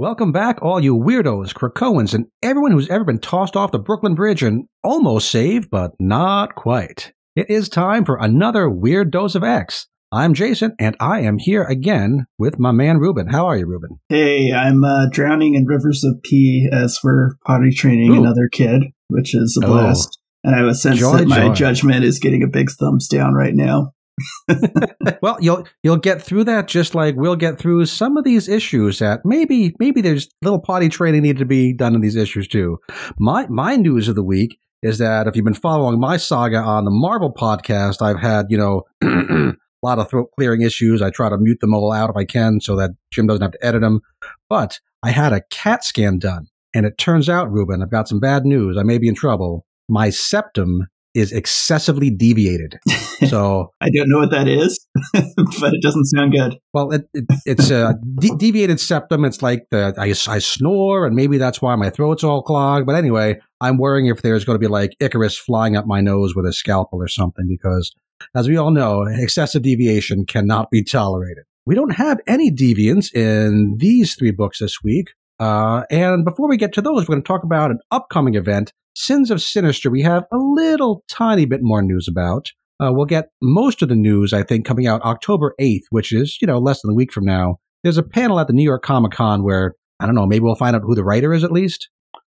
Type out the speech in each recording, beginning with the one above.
Welcome back, all you weirdos, Krakoans, and everyone who's ever been tossed off the Brooklyn Bridge and almost saved, but not quite. It is time for another Weird Dose of X. I'm Jason, and I am here again with my man Ruben. How are you, Ruben? Hey, I'm uh, drowning in rivers of pee as we're potty training Ooh. another kid, which is a Oh. blast. And I have a sense Joy, that my joy. judgment is getting a big thumbs down right now. Well, you'll you'll get through that just like we'll get through some of these issues that maybe maybe there's little potty training needed to be done in these issues too. My my news of the week is that if you've been following my saga on the Marvel podcast, I've had you know a lot of throat clearing issues. I try to mute them all out if I can so that Jim doesn't have to edit them. But I had a CAT scan done, and it turns out, Ruben, I've got some bad news. I may be in trouble. My septum is excessively deviated. So I don't know what that is, but it doesn't sound good. well, it, it, it's a de- deviated septum. It's like the I, I snore, and maybe that's why my throat's all clogged. But anyway, I'm worrying if there's going to be like Icarus flying up my nose with a scalpel or something, because as we all know, excessive deviation cannot be tolerated. We don't have any deviance in these three books this week. Uh, and before we get to those, we're going to talk about an upcoming event, Sins of Sinister. We have a little tiny bit more news about. Uh, we'll get most of the news, I think, coming out October 8th, which is, you know, less than a week from now. There's a panel at the New York Comic Con where, I don't know, maybe we'll find out who the writer is at least.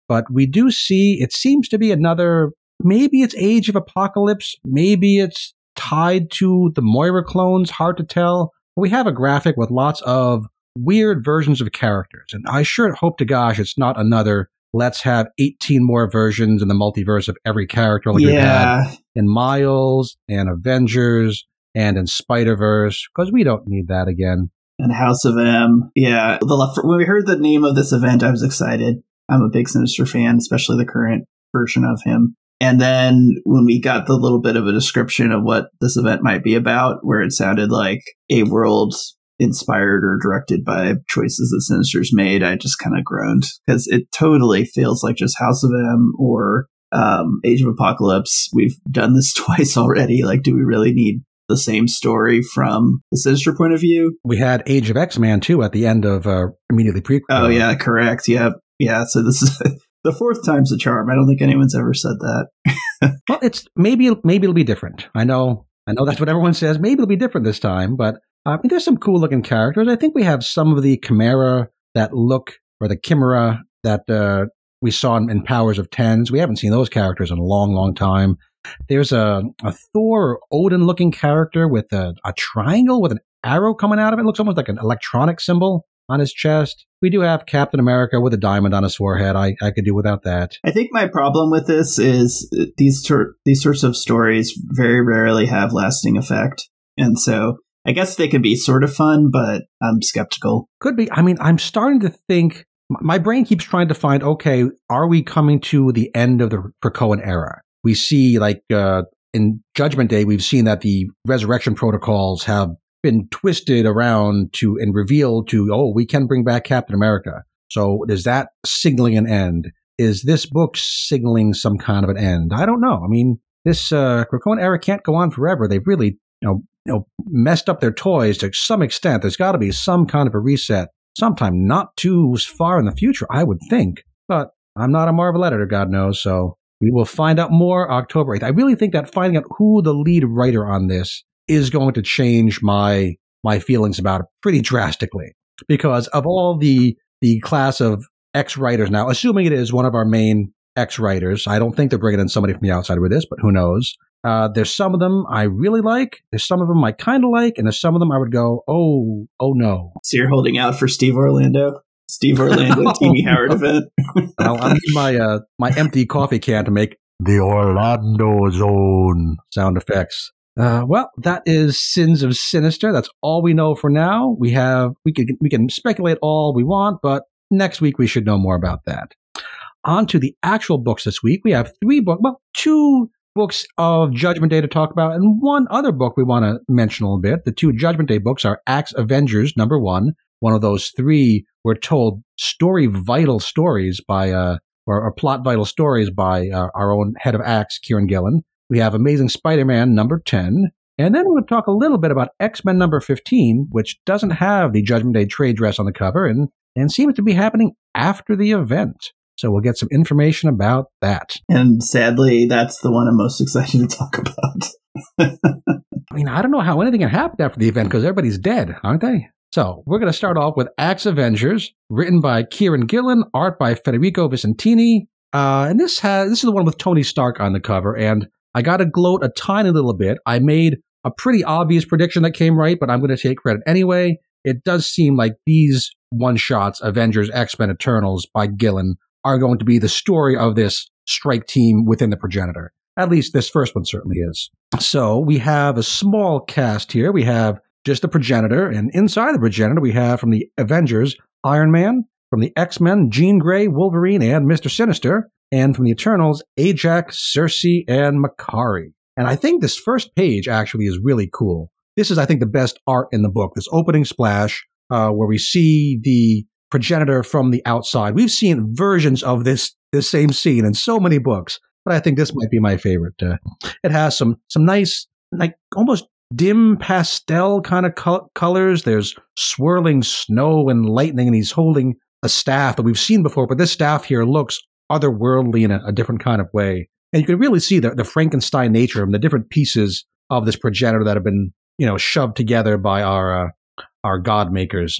But we do see, it seems to be another, maybe it's Age of Apocalypse, maybe it's tied to the Moira clones, hard to tell. We have a graphic with lots of weird versions of characters. And I sure hope to gosh it's not another, let's have 18 more versions in the multiverse of every character like we've had yeah, in Miles and Avengers and in Spider Verse because we don't need that again. and House of M. Yeah, the left, when we heard the name of this event, I was excited. I'm a big Sinister fan, especially the current version of him. And then when we got the little bit of a description of what this event might be about, where it sounded like a world inspired or directed by choices that Sinister's made, I just kind of groaned because it totally feels like just House of M or um, Age of Apocalypse. We've done this twice already. Like, do we really need the same story from the Sinister point of view? We had Age of X Man too at the end of uh, immediately prequel. Oh yeah, correct. Yeah, yeah. So this is the fourth time's the charm. I don't think anyone's ever said that. Well, it's maybe maybe it'll be different. I know I know that's what everyone says. Maybe it'll be different this time, but uh, I mean, there's some cool looking characters. I think we have some of the Chimera that look or the Chimera that uh, we saw in, in Powers of Tens. We haven't seen those characters in a long, long time. There's a, a Thor or Odin looking character with a, a triangle with an arrow coming out of it. Looks almost like an electronic symbol on his chest. We do have Captain America with a diamond on his forehead. I, I could do without that. I think my problem with this is uh, these tor- these sorts of stories very rarely have lasting effect, and so I guess they can be sort of fun, but I'm skeptical. Could be. I mean, I'm starting to think. My brain keeps trying to find. Okay, are we coming to the end of the Krakoan era? We see, like uh, in Judgment Day, we've seen that the resurrection protocols have been twisted around to and revealed to. Oh, we can bring back Captain America. So is that signaling an end? Is this book signaling some kind of an end? I don't know. I mean, this uh, Krakoan era can't go on forever. They've really, you know, you know, messed up their toys to some extent. There's got to be some kind of a reset sometime not too far in the future, I would think. But I'm not a Marvel editor, God knows. So we will find out more October 8th. I really think that finding out who the lead writer on this is going to change my my feelings about it pretty drastically because of all the the class of ex writers now, assuming it is one of our main ex writers. I don't think they're bringing in somebody from the outside with this, but who knows? Uh, there's some of them I really like. There's some of them I kind of like, and there's some of them I would go, oh, oh no. So you're holding out for Steve Orlando, Steve Orlando, TV Howard event. I'll, I'll use my uh, my empty coffee can to make the Orlando Zone sound effects. Uh, well, that is Sins of Sinister. That's all we know for now. We have we can we can speculate all we want, but next week we should know more about that. On to the actual books this week. We have three books, well, two books of Judgment Day to talk about, and one other book we want to mention a little bit. The two Judgment Day books are Axe Avengers, number one, one of those three we're told story vital stories by uh or, or plot vital stories by uh, our own head of Axe, Kieron Gillen. We have Amazing Spider-Man number 10. And then to talk a little bit about X-Men number 15, which doesn't have the Judgment Day trade dress on the cover. And and seems to be happening after the event. So we'll get some information about that. And sadly, that's the one I'm most excited to talk about. I mean, I don't know how anything can happen after the event because everybody's dead, aren't they? So we're going to start off with Axe Avengers, written by Kieron Gillen, art by Federico Vicentini. Uh, and this has this is the one with Tony Stark on the cover. And I got to gloat a tiny little bit. I made a pretty obvious prediction that came right, but I'm going to take credit anyway. It does seem like these one shots, Avengers, X Men, Eternals by Gillen, are going to be the story of this strike team within the progenitor. At least this first one certainly is. So we have a small cast here. We have just the progenitor, and inside the progenitor, we have from the Avengers, Iron Man, from the X Men, Jean Grey, Wolverine, and Mr. Sinister, and from the Eternals, Ajax, Sersi, and Makkari. And I think this first page actually is really cool. This is, I think, the best art in the book. This opening splash, uh, where we see the progenitor from the outside. We've seen versions of this this same scene in so many books, but I think this might be my favorite. Uh, it has some some nice, like almost dim pastel kind of co- colors. There's swirling snow and lightning, and he's holding a staff that we've seen before, but this staff here looks otherworldly in a, a different kind of way. And you can really see the, the Frankenstein nature of the different pieces of this progenitor that have been, you know, shoved together by our uh, our god makers.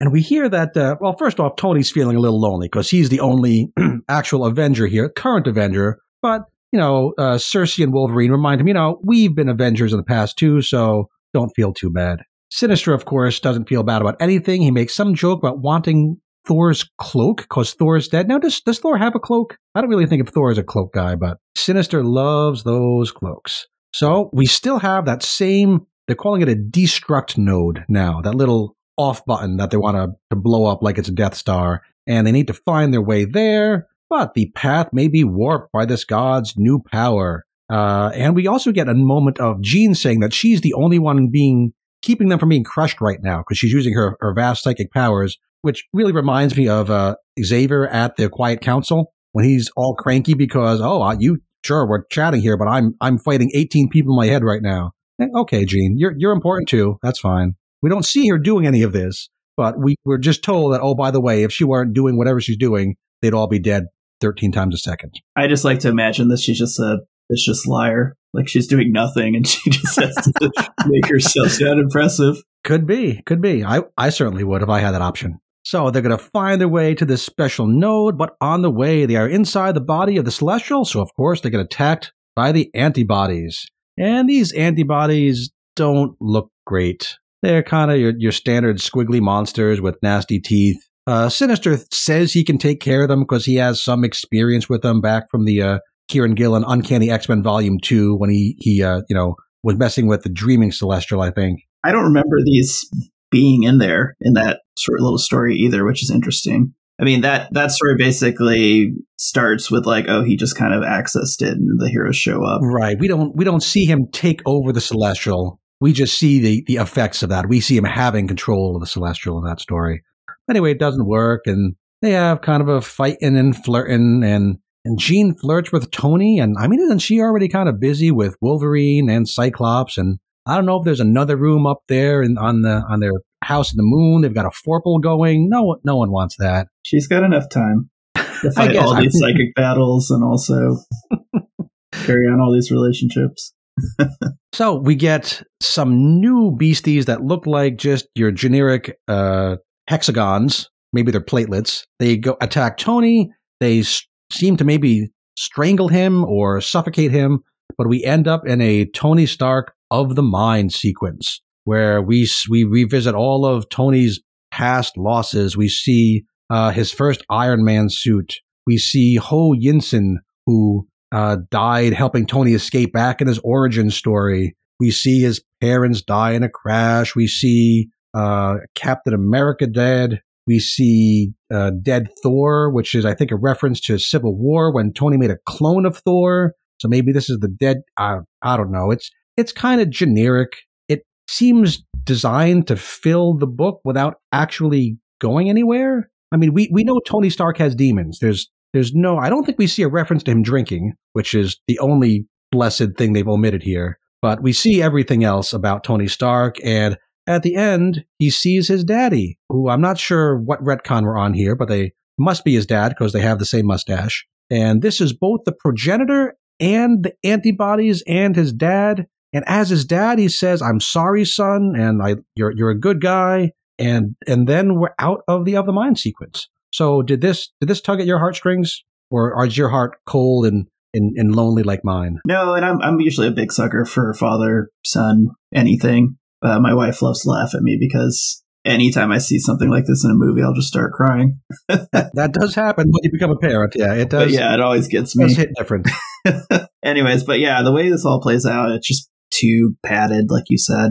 And we hear that, uh, well, first off, Tony's feeling a little lonely because he's the only actual Avenger here, current Avenger. But, you know, uh, Sersi and Wolverine remind him, you know, we've been Avengers in the past too, so don't feel too bad. Sinister, of course, doesn't feel bad about anything. He makes some joke about wanting Thor's cloak because Thor's dead. Now, does, does Thor have a cloak? I don't really think of Thor as a cloak guy, but Sinister loves those cloaks. So we still have that same, they're calling it a destruct node now, that little off button that they want to, to blow up like it's a Death Star. And they need to find their way there, but the path may be warped by this god's new power. Uh, and we also get a moment of Jean saying that she's the only one being keeping them from being crushed right now because she's using her, her vast psychic powers, which really reminds me of uh, Xavier at the Quiet Council when he's all cranky because oh you sure we're chatting here, but I'm I'm fighting 18 people in my head right now. Okay, Jean, you're you're important too. That's fine. We don't see her doing any of this, but we were just told that, oh, by the way, if she weren't doing whatever she's doing, they'd all be dead 13 times a second. I just like to imagine that she's just a vicious liar. Like she's doing nothing and she just has to make herself sound impressive. Could be, could be. I, I certainly would if I had that option. So they're going to find their way to this special node, but on the way, they are inside the body of the Celestial. So, of course, they get attacked by the antibodies. And these antibodies don't look great. They're kind of your, your standard squiggly monsters with nasty teeth. Uh, Sinister says he can take care of them because he has some experience with them back from the uh, Kieron Gillen Uncanny X Men Volume Two when he he uh, you know was messing with the Dreaming Celestial. I think I don't remember these being in there in that short little story either, which is interesting. I mean that that story basically starts with like, oh, he just kind of accessed it, and the heroes show up. Right. We don't we don't see him take over the Celestial we just see the, the effects of that. We see him having control of the Celestial in that story. Anyway, it doesn't work, and they have kind of a fighting and flirting, and and Jean flirts with Tony, and I mean, isn't she already kind of busy with Wolverine and Cyclops? And I don't know if there's another room up there in, on the on their house in the moon. They've got a forple going. No, no one wants that. She's got enough time to fight all these psychic battles and also carry on all these relationships so we get some new beasties that look like just your generic uh, hexagons. Maybe they're platelets. They go attack Tony. They s- seem to maybe strangle him or suffocate him. But we end up in a Tony Stark of the mind sequence where we we revisit all of Tony's past losses. We see uh, his first Iron Man suit. We see Ho Yinsen, who uh, died helping Tony escape back in his origin story. We see his parents die in a crash. We see uh, Captain America dead. We see uh, dead Thor, which is, I think, a reference to Civil War when Tony made a clone of Thor. So maybe this is the dead. I, I don't know. It's it's kind of generic. It seems designed to fill the book without actually going anywhere. I mean, we, we know Tony Stark has demons. There's there's no, I don't think we see a reference to him drinking, which is the only blessed thing they've omitted here. But we see everything else about Tony Stark, and at the end, he sees his daddy, who I'm not sure what retcon we're on here, but they must be his dad because they have the same mustache. And this is both the progenitor and the antibodies and his dad. And as his dad, he says, "I'm sorry, son, and I, you're you're a good guy." And and then we're out of the of the mind sequence. So did this did this tug at your heartstrings, or is your heart cold and and, and lonely like mine? No, and I'm I'm usually a big sucker for father son anything. Uh, my wife loves to laugh at me because anytime I see something like this in a movie, I'll just start crying. that, does happen when you become a parent. Yeah, it does. But yeah, it always gets me. Does hit different. Anyways, but yeah, the way this all plays out, it's just too padded, like you said.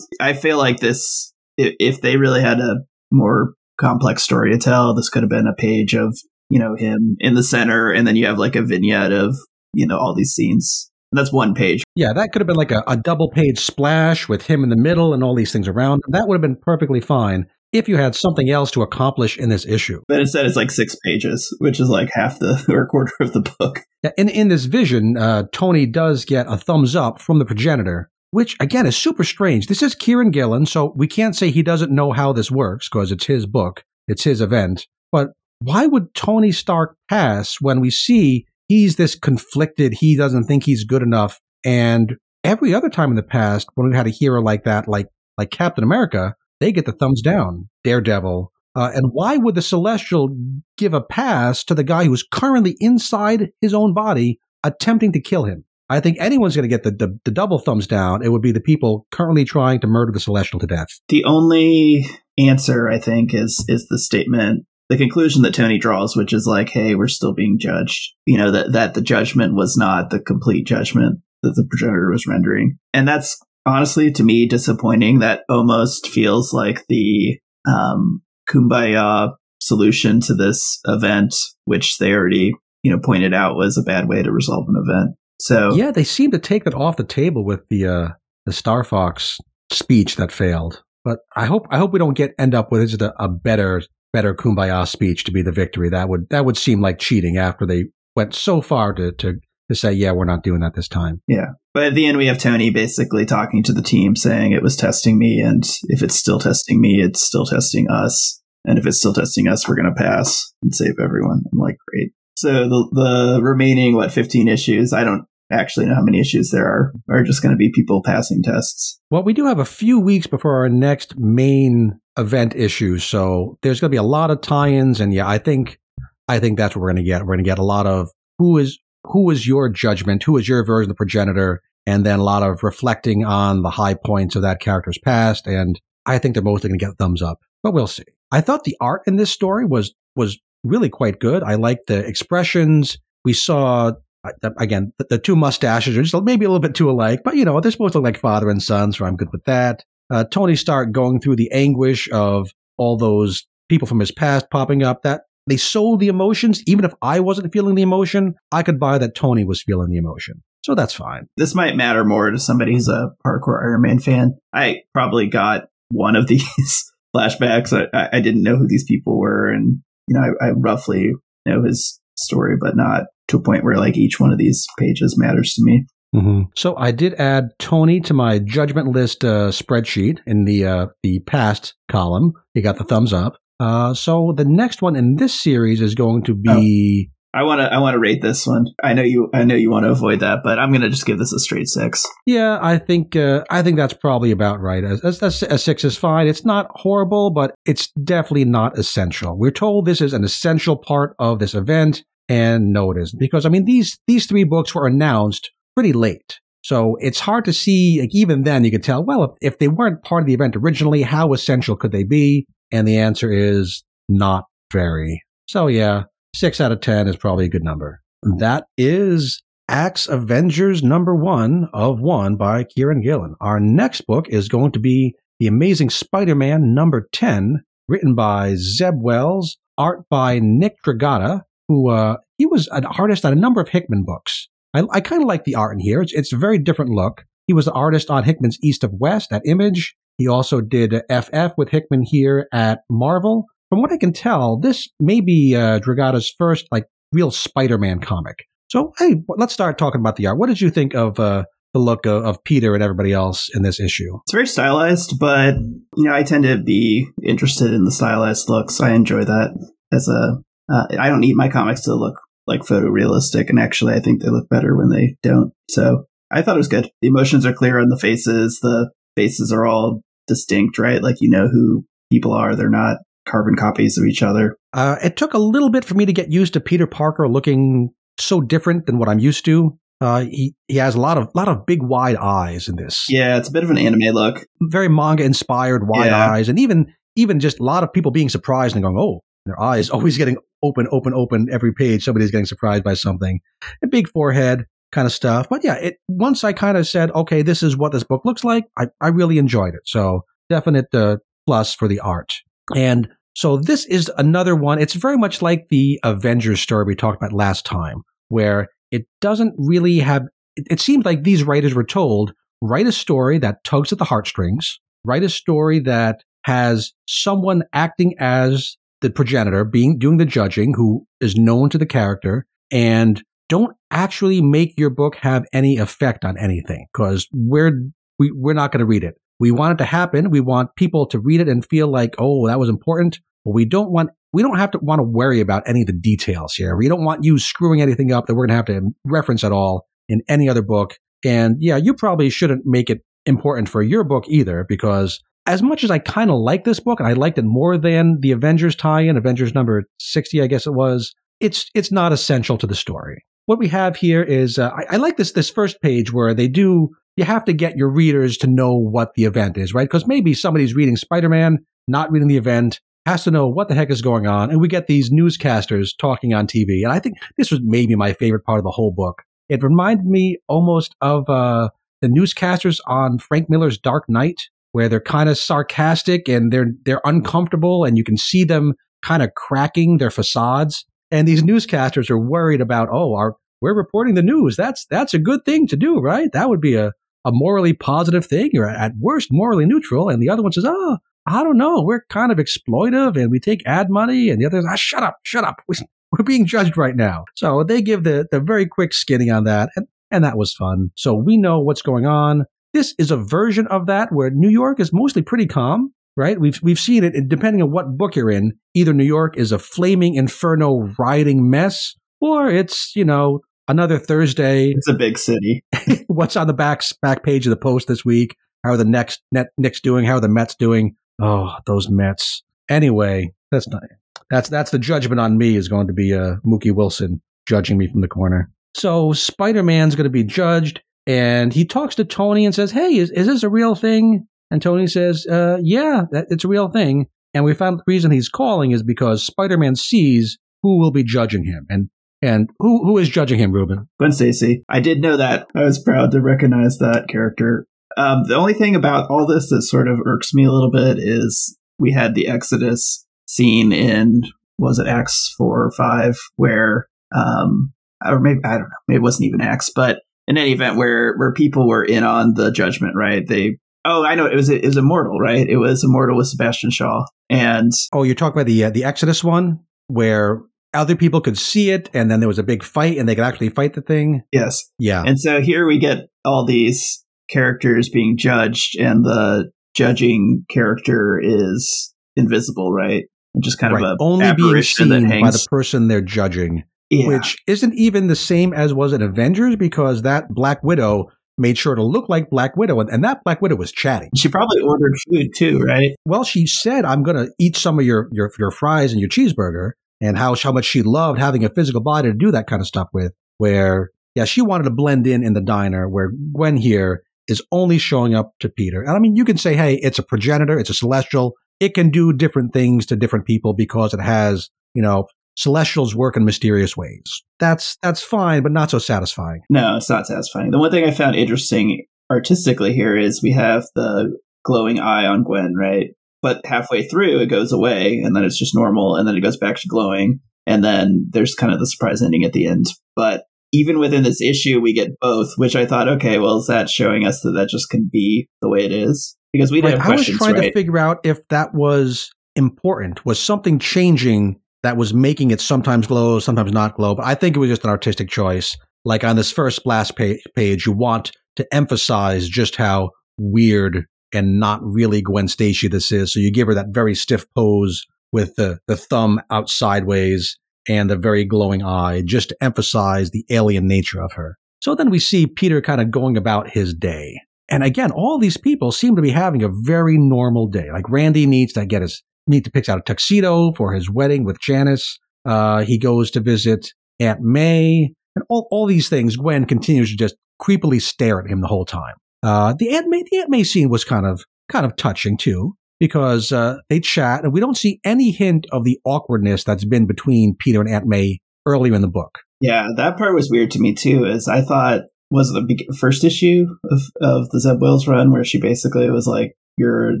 I feel like this, if they really had a more complex story to tell, this could have been a page of, you know, him in the center, and then you have like a vignette of, you know, all these scenes. And that's one page. Yeah, that could have been like a, a double page splash with him in the middle and all these things around. That would have been perfectly fine if you had something else to accomplish in this issue. But instead, it's like six pages, which is like half the or a quarter of the book. In in this vision, uh, Tony does get a thumbs up from the progenitor, which again is super strange. This is Kieron Gillen, so we can't say he doesn't know how this works because it's his book, it's his event. But why would Tony Stark pass when we see he's this conflicted? He doesn't think he's good enough, and every other time in the past when we've had a hero like that, like like Captain America, they get the thumbs down. Daredevil. Uh, and why would the Celestial give a pass to the guy who's currently inside his own body attempting to kill him? I think anyone's going to get the, the, the, double thumbs down. It would be the people currently trying to murder the Celestial to death. The only answer, I think, is is the statement, the conclusion that Tony draws, which is like, hey, we're still being judged. You know, that, that the judgment was not the complete judgment that the progenitor was rendering. And that's honestly to me disappointing. That almost feels like the um, kumbaya solution to this event, which they already you know pointed out was a bad way to resolve an event. So yeah, they seem to take that off the table with the uh, the Star Fox speech that failed. But I hope I hope we don't get end up with just a, a better better kumbaya speech to be the victory. That would that would seem like cheating after they went so far to to to say, yeah, we're not doing that this time. Yeah. But at the end, we have Tony basically talking to the team saying it was testing me. And if it's still testing me, it's still testing us. And if it's still testing us, we're going to pass and save everyone. I'm like, great. So the, the remaining, what, 15 issues, I don't actually know how many issues there are, are just going to be people passing tests. Well, we do have a few weeks before our next main event issue. So there's going to be a lot of tie ins. And yeah, I think. I think that's what we're going to get. We're going to get a lot of who is who is your judgment? who is your version of the progenitor? And then a lot of reflecting on the high points of that character's past. And I think they're mostly going to get thumbs up, but we'll see. I thought the art in this story was, was really quite good. I like the expressions. We saw, uh, again, the, the two mustaches are just maybe a little bit too alike, but you know, they're supposed to look like father and son, so I'm good with that. Uh, Tony Stark going through the anguish of all those people from his past popping up. That they sold the emotions. Even if I wasn't feeling the emotion, I could buy that Tony was feeling the emotion. So that's fine. This might matter more to somebody who's a hardcore Iron Man fan. I probably got one of these flashbacks. I, I didn't know who these people were, and you know, I, I roughly know his story, but not to a point where like each one of these pages matters to me. Mm-hmm. So I did add Tony to my judgment list uh, spreadsheet in the uh, the past column. He got the thumbs up. Uh, so the next one in this series is going to be. I want to. I want to rate this one. I know you. I know you want to avoid that, but I'm going to just give this a straight six. Yeah, I think. Uh, I think that's probably about right. A, a, a six is fine. It's not horrible, but it's definitely not essential. We're told this is an essential part of this event, and no, it isn't. Because I mean, these these three books were announced pretty late. So it's hard to see, like, even then you could tell, well, if, if they weren't part of the event originally, how essential could they be? And the answer is not very. So yeah, six out of 10 is probably a good number. That is Axe Avengers number one of one by Kieron Gillen. Our next book is going to be The Amazing Spider Man number 10, written by Zeb Wells, art by Nick Dragotta, who uh, he was an artist on a number of Hickman books. I, I kind of like the art in here. It's, it's a very different look. He was the artist on Hickman's East of West at Image. He also did FF with Hickman here at Marvel. From what I can tell, this may be uh, Dragotta's first like real Spider-Man comic. So hey, let's start talking about the art. What did you think of uh, the look of, of Peter and everybody else in this issue. It's very stylized, but you know, I tend to be interested in the stylized looks. I enjoy that as a. Uh, I don't need my comics to look like photorealistic, and actually, I think they look better when they don't. So I thought it was good. The emotions are clear on the faces. The faces are all distinct, right? Like you know who people are. They're not carbon copies of each other. Uh, it took a little bit for me to get used to Peter Parker looking so different than what I'm used to. Uh, he he has a lot of lot of big wide eyes in this. Yeah, it's a bit of an anime look. Very manga inspired wide Yeah. eyes, and even even just a lot of people being surprised and going, "Oh, their eyes always getting open, open, open every page. Somebody's getting surprised by something." A big forehead kind of stuff. But yeah, it once I kind of said, "Okay, this is what this book looks like," I I really enjoyed it. So definite uh, plus for the art. And so this is another one. It's very much like the Avengers story we talked about last time, where it doesn't really have. It, it seems like these writers were told write a story that tugs at the heartstrings, write a story that has someone acting as the progenitor, being doing the judging, who is known to the character, and don't actually make your book have any effect on anything because we're we, we're not going to read it. We want it to happen. We want people to read it and feel like, oh, that was important. But we don't want we don't have to want to worry about any of the details here. We don't want you screwing anything up that we're going to have to reference at all in any other book. And yeah, you probably shouldn't make it important for your book either, because as much as I kind of like this book and I liked it more than the Avengers tie-in, Avengers number 60, I guess it was, it's it's not essential to the story. What we have here is uh, I, I like this this first page where they do you have to get your readers to know what the event is, right? Because maybe somebody's reading Spider-Man, not reading the event, has to know what the heck is going on, and we get these newscasters talking on TV. And I think this was maybe my favorite part of the whole book. It reminded me almost of uh, the newscasters on Frank Miller's Dark Knight, where they're kind of sarcastic and they're they're uncomfortable, and you can see them kind of cracking their facades. And these newscasters are worried about, oh, our we're reporting the news. That's that's a good thing to do, right? That would be a, a morally positive thing, or at worst morally neutral. And the other one says, oh, I don't know, we're kind of exploitive and we take ad money. And the other, ah, shut up, shut up. We, we're being judged right now. So they give the the very quick skinning on that, and and that was fun. So we know what's going on. This is a version of that where New York is mostly pretty calm, right? We've we've seen it depending on what book you're in. Either New York is a flaming inferno rioting mess, or it's you know another Thursday. It's a big city. What's on the back back page of the Post this week? How are the next net Knicks doing? How are the Mets doing? Oh, those Mets. Anyway, that's not that's that's the judgment on me is going to be uh, Mookie Wilson judging me from the corner. So Spider Man's going to be judged, and he talks to Tony and says, "Hey, is is this a real thing?" And Tony says, uh, "Yeah, that, it's a real thing." And we found the reason he's calling is because Spider Man sees who will be judging him, and and who who is judging him, Ruben? Gwen Stacy. I did know that. I was proud to recognize that character. Um, the only thing about all this that sort of irks me a little bit is we had the Exodus scene in was it X four or five where um or maybe I don't know maybe it wasn't even X but in any event where where people were in on the judgment right they oh I know it was it was Immortal right it was Immortal with Sebastian Shaw and Oh, you're talking about the uh, the Exodus one where other people could see it, and then there was a big fight, and they could actually fight the thing. yes Yeah, And so here we get all these characters being judged, and the judging character is invisible, right? And just kind right. of a only being seen by the person they're judging, yeah. which isn't even the same as was it Avengers because that Black Widow made sure to look like Black Widow, and, and that Black Widow was chatty. she probably ordered food too, right? Well, she said, "I'm going to eat some of your, your your fries and your cheeseburger," and how how much she loved having a physical body to do that kind of stuff with. Where yeah, she wanted to blend in in the diner. Where Gwen here is only showing up to Peter, and I mean, you can say, "Hey, it's a progenitor, it's a celestial. It can do different things to different people because it has you know." Celestials work in mysterious ways. That's that's fine, but not so satisfying. No, it's not satisfying. The one thing I found interesting artistically here is we have the glowing eye on Gwen, right? But halfway through, it goes away, and then it's just normal, and then it goes back to glowing, and then there's kind of the surprise ending at the end. But even within this issue, we get both, which I thought, okay, well, is that showing us that that just can be the way it is? Because we didn't Right, have I was trying right? to figure out if that was important. Was something changing that was making it sometimes glow, sometimes not glow? But I think it was just an artistic choice. like on this first splash page, you want to emphasize just how weird and not really Gwen Stacy this is. So you give her that very stiff pose with the, the thumb out sideways and the very glowing eye, just to emphasize the alien nature of her. So then we see Peter kind of going about his day. And again, all these people seem to be having a very normal day. Like Randy needs to get his, need to pick out a tuxedo for his wedding with Janice. Uh, he goes to visit Aunt May and all, all these things. Gwen continues to just creepily stare at him the whole time. Uh, the Aunt May, the Aunt May scene was kind of, kind of touching too because uh, they chat and we don't see any hint of the awkwardness that's been between Peter and Aunt May earlier in the book. Yeah, that part was weird to me too. As I thought was the first issue of of the Zeb Wells run where she basically was like, "You're a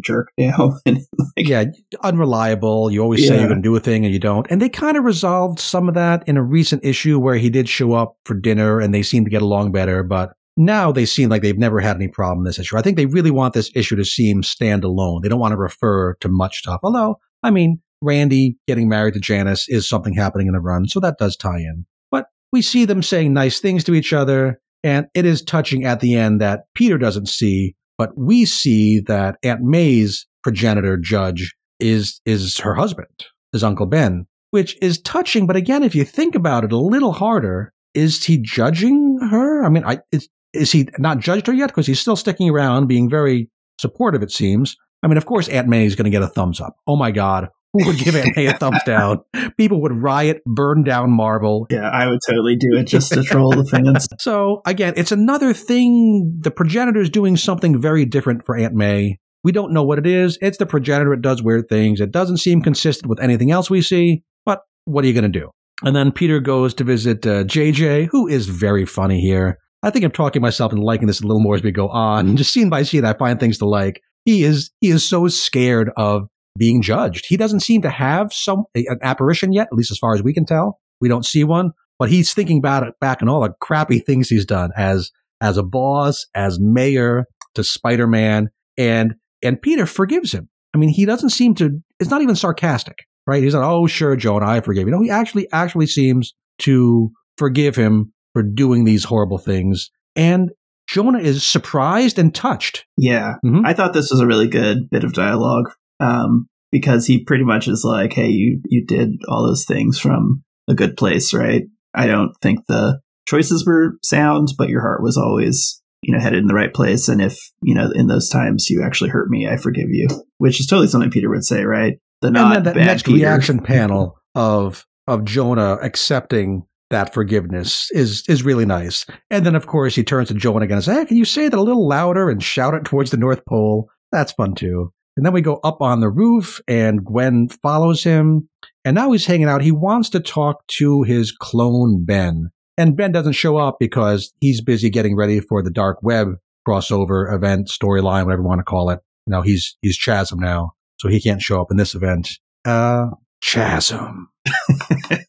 jerk now," and like, yeah, unreliable. You always yeah. say you're going to do a thing and you don't. And they kind of resolved some of that in a recent issue where he did show up for dinner and they seemed to get along better. But now they seem like they've never had any problem in this issue. I think they really want this issue to seem standalone. They don't want to refer to much stuff. Although, I mean, Randy getting married to Janice is something happening in the run, so that does tie in. But we see them saying nice things to each other, and it is touching at the end that Peter doesn't see, but we see that Aunt May's progenitor judge is is her husband, is Uncle Ben, which is touching. But again, if you think about it a little harder, is he judging her? I mean, I, it's is he not judged her yet? Because he's still sticking around, being very supportive, it seems. I mean, of course, Aunt May is going to get a thumbs up. Oh my God. Who would give Aunt May a thumbs down? People would riot, burn down Marvel. Yeah, I would totally do it just to troll the fans. So, again, it's another thing. The progenitor is doing something very different for Aunt May. We don't know what it is. It's the progenitor. It does weird things. It doesn't seem consistent with anything else we see. But what are you going to do? And then Peter goes to visit uh, JJ, who is very funny here. I think I'm talking myself into liking this a little more as we go on. Just scene by scene, I find things to like. He is he is so scared of being judged. He doesn't seem to have some an apparition yet, at least as far as we can tell. We don't see one, but he's thinking about it back and all the crappy things he's done as as a boss, as mayor to Spider Man, and and Peter forgives him. I mean, he doesn't seem to. It's not even sarcastic, right? He's like, "Oh, sure, Jonah, I forgive you." No, he actually actually seems to forgive him for doing these horrible things. And Jonah is surprised and touched. Yeah. Mm-hmm. I thought this was a really good bit of dialogue um, because he pretty much is like, hey, you, you did all those things from a good place, right? I don't think the choices were sound, but your heart was always, you know, headed in the right place. And if, you know, in those times you actually hurt me, I forgive you, which is totally something Peter would say, right? The not and then that next Peter. reaction panel of of Jonah accepting that forgiveness is is really nice. And then of course he turns to Joan again and says, Hey, can you say that a little louder and shout it towards the North Pole? That's fun too. And then we go up on the roof and Gwen follows him. And now he's hanging out. He wants to talk to his clone Ben. And Ben doesn't show up because he's busy getting ready for the dark web crossover event, storyline, whatever you want to call it. Now he's he's Chasm now, so he can't show up in this event. Uh Chasm.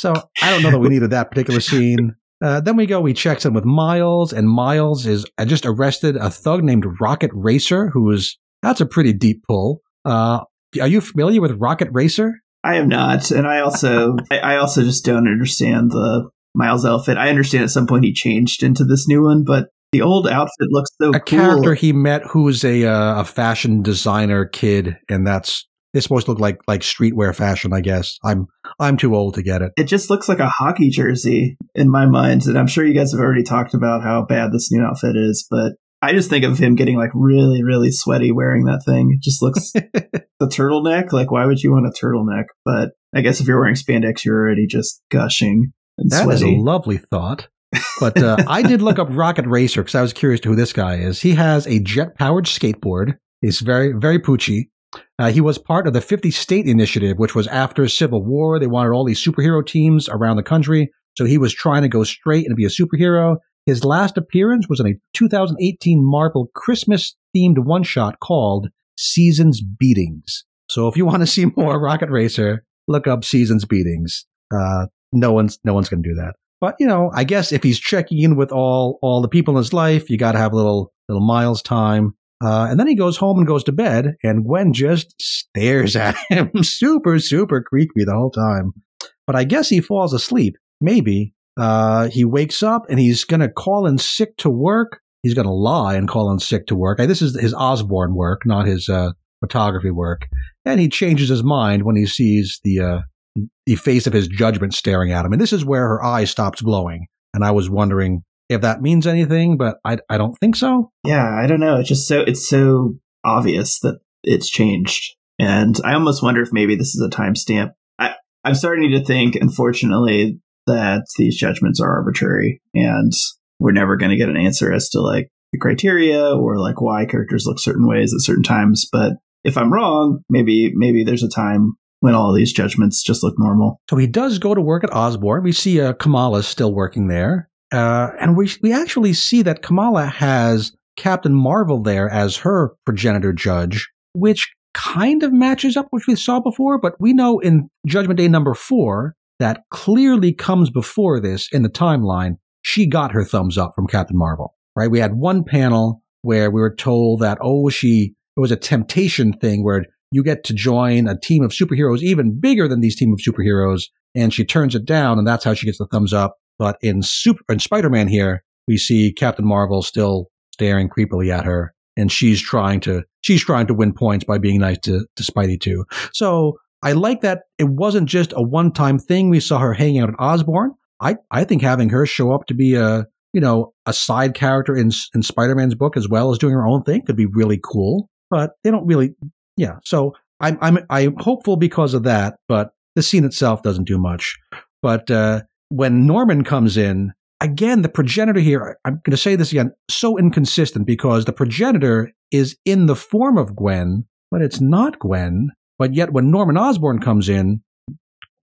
So I don't know that we needed that particular scene. Uh, then we go, we check in with Miles, and Miles is uh, just arrested a thug named Rocket Racer, who is, that's a pretty deep pull. Uh, are you familiar with Rocket Racer? I am not. And I also, I also just don't understand the Miles outfit. I understand at some point he changed into this new one, but the old outfit looks so a cool. character he met who's a uh, a fashion designer kid, and that's it's supposed to look like like streetwear fashion, I guess. I'm I'm too old to get it. It just looks like a hockey jersey in my mind, and I'm sure you guys have already talked about how bad this new outfit is, but I just think of him getting like really, really sweaty wearing that thing. It just looks the turtleneck. Like, why would you want a turtleneck? But I guess if you're wearing spandex, you're already just gushing and That sweaty. is a lovely thought. But uh, I did look up Rocket Racer because I was curious to who this guy is. He has a jet powered skateboard. He's very, very poochy. Uh, he was part of the 50 State Initiative, which was after Civil War. They wanted all these superhero teams around the country. So he was trying to go straight and be a superhero. His last appearance was in a 2018 Marvel Christmas themed one shot called Seasons Beatings. So if you want to see more Rocket Racer, look up Seasons Beatings. Uh, no one's no one's going to do that. But you know, I guess if he's checking in with all all the people in his life, you got to have a little little miles time. Uh, and then he goes home and goes to bed, and Gwen just stares at him, super, super creepy the whole time. But I guess he falls asleep, maybe Uh, he wakes up and he's going to call in sick to work. He's going to lie and call in sick to work. This is his Osborn work, not his uh, photography work. And he changes his mind when he sees the uh, the face of his judgment staring at him. And this is where her eye stops glowing. And I was wondering if that means anything, but I, I don't think so. Yeah, I don't know. It's just so it's so obvious that it's changed. And I almost wonder if maybe this is a timestamp. I, I'm starting to think, unfortunately, that these judgments are arbitrary and we're never going to get an answer as to like the criteria or like why characters look certain ways at certain times. But if I'm wrong, maybe maybe there's a time when all these judgments just look normal. So he does go to work at Osborn. We see uh, Kamala still working there. Uh, and we, we actually see that Kamala has Captain Marvel there as her progenitor judge, which kind of matches up which we saw before, but we know in Judgment Day number four that clearly comes before this in the timeline. She got her thumbs up from Captain Marvel, right? We had one panel where we were told that, oh, she, it was a temptation thing where you get to join a team of superheroes even bigger than these team of superheroes. And she turns it down, and that's how she gets the thumbs up. But in super, in Spider-Man here, we see Captain Marvel still staring creepily at her, and she's trying to she's trying to win points by being nice to, to Spidey too. So I like that it wasn't just a one-time thing. We saw her hanging out at Osborn. I, I think having her show up to be a you know a side character in in Spider-Man's book as well as doing her own thing could be really cool. But they don't really yeah. So I'm I'm I'm hopeful because of that, but the scene itself doesn't do much. But uh, when Norman comes in, again, the progenitor here, I'm going to say this again, so inconsistent because the progenitor is in the form of Gwen, but it's not Gwen. But yet, when Norman Osborn comes in,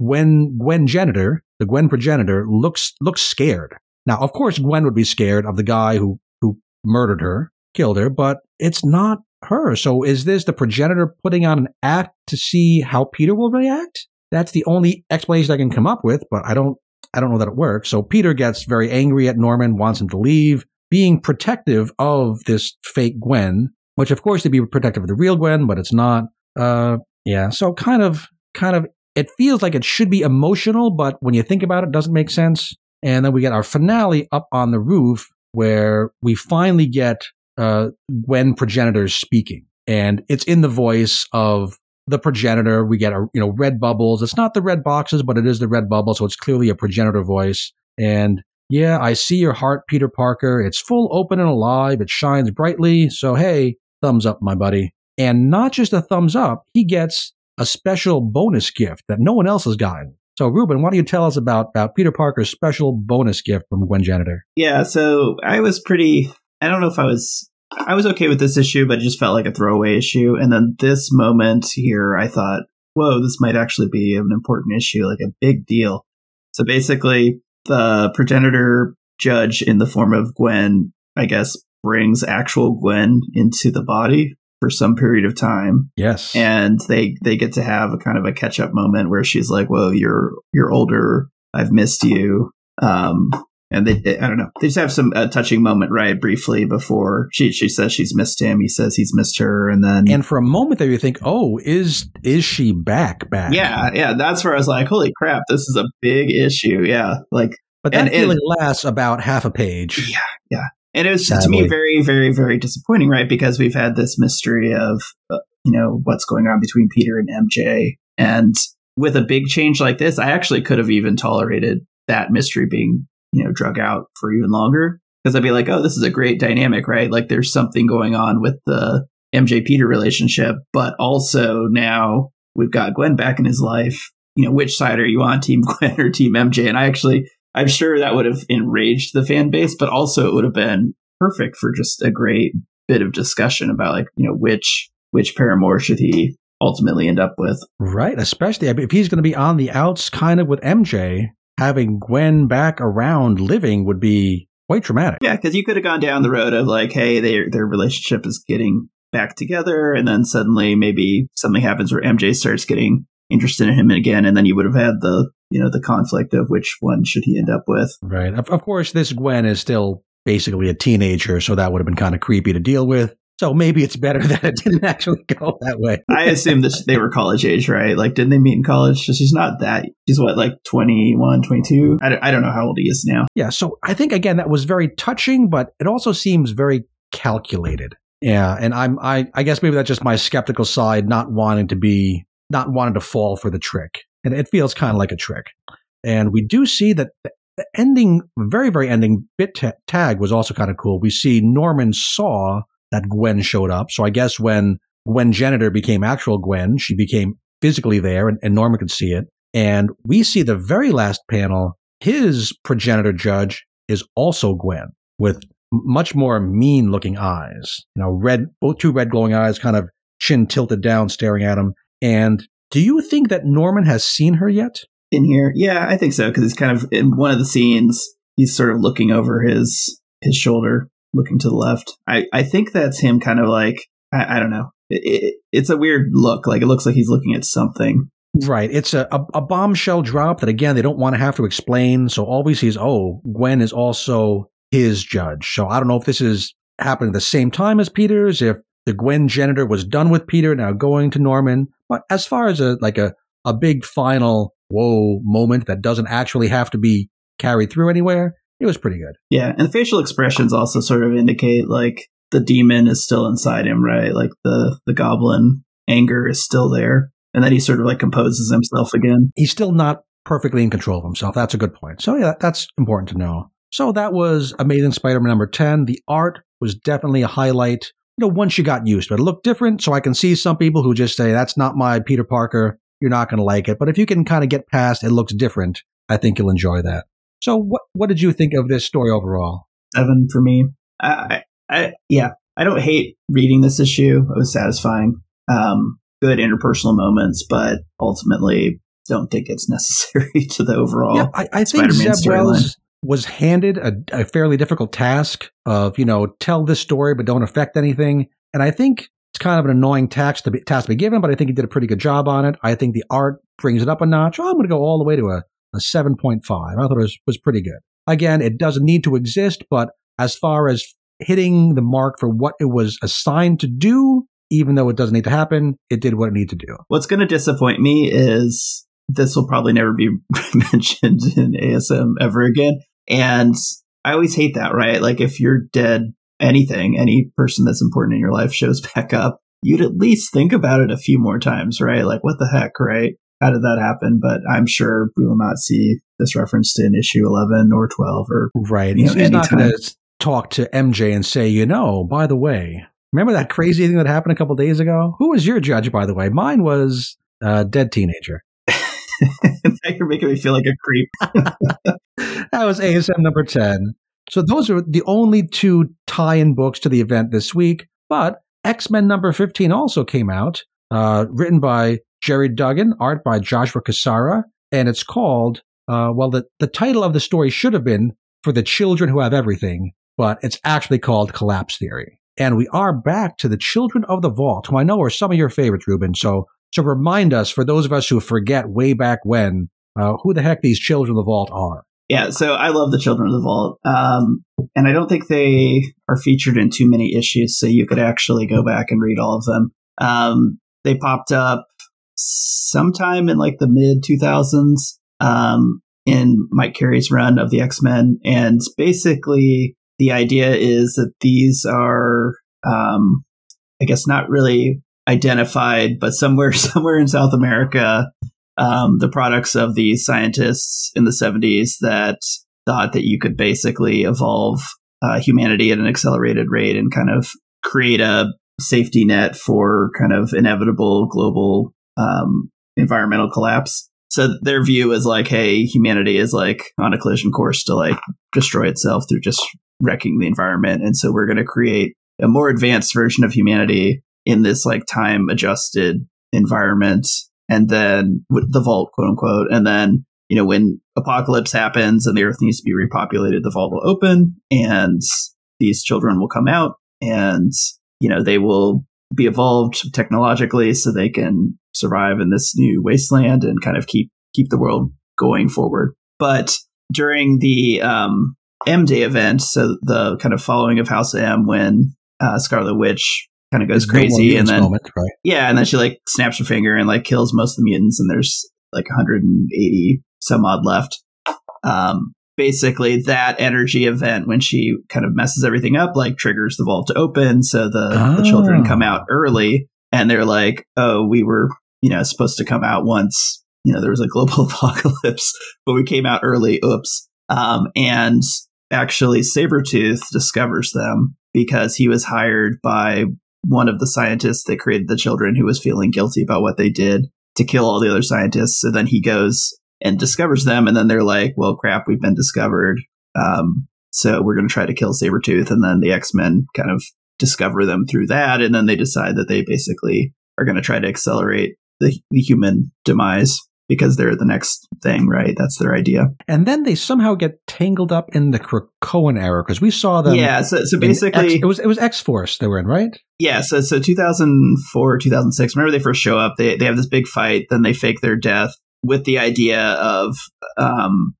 Gwen Gwen genitor, the Gwen progenitor, looks looks scared. Now, of course, Gwen would be scared of the guy who who murdered her, killed her, but it's not her. So is this the progenitor putting on an act to see how Peter will react? That's the only explanation I can come up with, but I don't I don't know that it works. So Peter gets very angry at Norman, wants him to leave, being protective of this fake Gwen, which of course to be protective of the real Gwen, but it's not. Uh yeah, so kind of kind of it feels like it should be emotional, but when you think about it, it doesn't make sense. And then we get our finale up on the roof where we finally get uh, Gwen progenitors speaking, and it's in the voice of the progenitor. We get a you know red bubbles. It's not the red boxes, but it is the red bubble, so it's clearly a progenitor voice. And yeah, I see your heart, Peter Parker. It's full, open, and alive. It shines brightly. So hey, thumbs up, my buddy. And not just a thumbs up, he gets a special bonus gift that no one else has gotten. So, Ruben, why don't you tell us about, about Peter Parker's special bonus gift from Gwen Janitor? Yeah, so I was pretty I don't know if I was I was okay with this issue, but it just felt like a throwaway issue. And then this moment here, I thought, whoa, this might actually be an important issue, like a big deal. So basically, the progenitor judge in the form of Gwen, I guess, brings actual Gwen into the body for some period of time. Yes. And they they get to have a kind of a catch up moment where she's like, "Whoa, you're you're older. I've missed you." Um, and they, they, I don't know, they just have some uh, touching moment, right? Briefly before she she says she's missed him, he says he's missed her, and then and for a moment there you think, oh, is is she back? Back? Yeah, yeah. That's where I was like, holy crap, this is a big issue. Yeah, like, but that and, feeling and, lasts about half a page. Yeah, yeah. And it was Sadly. to me very, very, very disappointing, right? Because we've had this mystery of uh, you know what's going on between Peter and MJ, and with a big change like this, I actually could have even tolerated that mystery being you know, drug out for even longer. Because I'd be like, oh, this is a great dynamic, right? Like there's something going on with the MJ Peter relationship, but also now we've got Gwen back in his life. You know, which side are you on, Team Gwen or Team MJ? And I actually, I'm sure that would have enraged the fan base, but also it would have been perfect for just a great bit of discussion about like, you know, which which paramour should he ultimately end up with. Right, especially if he's going to be on the outs kind of with MJ, having Gwen back around living would be quite traumatic. Yeah, because you could have gone down the road of like, hey, their their relationship is getting back together, and then suddenly maybe something happens where MJ starts getting interested in him again, and then you would have had the you know the conflict of which one should he end up with. Right. Of, of course, this Gwen is still basically a teenager, so that would have been kind of creepy to deal with. So maybe it's better that it didn't actually go that way. I assume that they were college age, right? Like, didn't they meet in college? She's not that. She's what, like 21, 22? I don't, I don't know how old he is now. Yeah. So I think, again, that was very touching, but it also seems very calculated. Yeah. And I'm, I, I guess maybe that's just my skeptical side, not wanting to be, not wanting to fall for the trick. And it feels kind of like a trick. And we do see that the ending, very, very ending bit ta- tag was also kind of cool. We see Norman saw that Gwen showed up. So I guess when Gwen Janitor became actual Gwen, she became physically there and, and Norman could see it. And we see the very last panel, his progenitor judge is also Gwen with much more mean looking eyes. You know, red, both two red glowing eyes, kind of chin tilted down, staring at him. And do you think that Norman has seen her yet? In here? Yeah, I think so. Cause it's kind of in one of the scenes, he's sort of looking over his, his shoulder looking to the left. I, I think that's him kind of like, I, I don't know. It, it, it's a weird look. Like it looks like he's looking at something. Right. It's a, a, a, bombshell drop that, again, they don't want to have to explain. So all we see is, oh, Gwen is also his judge. So I don't know if this is happening at the same time as Peter's, if the Gwen janitor was done with Peter, now going to Norman. But as far as a like a, a big final whoa moment that doesn't actually have to be carried through anywhere, it was pretty good. Yeah, and the facial expressions also sort of indicate like the demon is still inside him, right? Like the the goblin anger is still there, and then he sort of like composes himself again. He's still not perfectly in control of himself. That's a good point. So yeah, that's important to know. So that was Amazing Spider-Man number 10. The art was definitely a highlight. You know, once you got used to it, it looked different. So I can see some people who just say, that's not my Peter Parker. You're not going to like it. But if you can kind of get past it looks different, I think you'll enjoy that. So, what what did you think of this story overall? Seven for me. I, I yeah, I don't hate reading this issue. It was satisfying. Um, good interpersonal moments, but ultimately don't think it's necessary to the overall. Yeah, I, I think Zeb Wells was handed a, a fairly difficult task of you know tell this story but don't affect anything, and I think it's kind of an annoying task to be, task to be given, but I think he did a pretty good job on it. I think the art brings it up a notch. Oh, I'm going to go all the way to a a 7.5. I thought it was, was pretty good. Again, it doesn't need to exist, but as far as hitting the mark for what it was assigned to do, even though it doesn't need to happen, it did what it needed to do. What's going to disappoint me is this will probably never be mentioned in ASM ever again. And I always hate that, right? Like if you're dead, anything, any person that's important in your life shows back up, you'd at least think about it a few more times, right? Like what the heck, right? How did that happen? But I'm sure we will not see this referenced in issue 11 or 12 or right. He's, know, he's not going to talk to MJ and say, you know, by the way, remember that crazy thing that happened a couple days ago? Who was your judge, by the way? Mine was a dead teenager. now you're making me feel like a creep. that was ASM number 10. So those are the only two tie-in books to the event this week. But X Men number 15 also came out, uh, written by Gerry Duggan, art by Joshua Cassara, and it's called, uh, well, the, the title of the story should have been For the Children Who Have Everything, but it's actually called Collapse Theory. And we are back to the Children of the Vault, who I know are some of your favorites, Ruben. So, so remind us, for those of us who forget way back when, uh, who the heck these Children of the Vault are. Yeah, so I love the Children of the Vault, um, and I don't think they are featured in too many issues, so you could actually go back and read all of them. Um, they popped up sometime in like the mid 2000s um, in Mike Carey's run of the X Men. And basically, the idea is that these are, um, I guess, not really identified, but somewhere, somewhere in South America, um, the products of these scientists in the 70s that thought that you could basically evolve uh, humanity at an accelerated rate and kind of create a safety net for kind of inevitable global um, environmental collapse. So their view is like, hey, humanity is like on a collision course to like destroy itself through just wrecking the environment. And so we're going to create a more advanced version of humanity in this like time adjusted environment. And then with the vault, quote unquote. And then, you know, when apocalypse happens and the earth needs to be repopulated, the vault will open and these children will come out and, you know, they will be evolved technologically so they can survive in this new wasteland and kind of keep keep the world going forward. But during the um, M Day event, so the kind of following of House M, when uh, Scarlet Witch kind of goes crazy, and then moment, right? yeah, and then she like snaps her finger and like kills most of the mutants, and there's like 180 some odd left. Um, basically, that energy event when she kind of messes everything up, like triggers the vault to open, so the the children Ah. come out early, and they're like, "Oh, we were you know supposed to come out once you know there was a global apocalypse, but we came out early. Oops." Um, and actually, Sabretooth discovers them because he was hired by one of the scientists that created the children who was feeling guilty about what they did to kill all the other scientists. So then he goes and discovers them, and then they're like, "Well, crap, we've been discovered. Um, so we're going to try to kill Sabretooth." And then the X Men kind of discover them through that, and then they decide that they basically are going to try to accelerate the, the human demise because they're the next thing, right? That's their idea. And then they somehow get tangled up in the Krakoan era because we saw them. yeah. So, so basically, X, it was it was X Force they were in, right? Yeah, so so 2004, 2006. Whenever they first show up, they they have this big fight. Then they fake their death with the idea of um,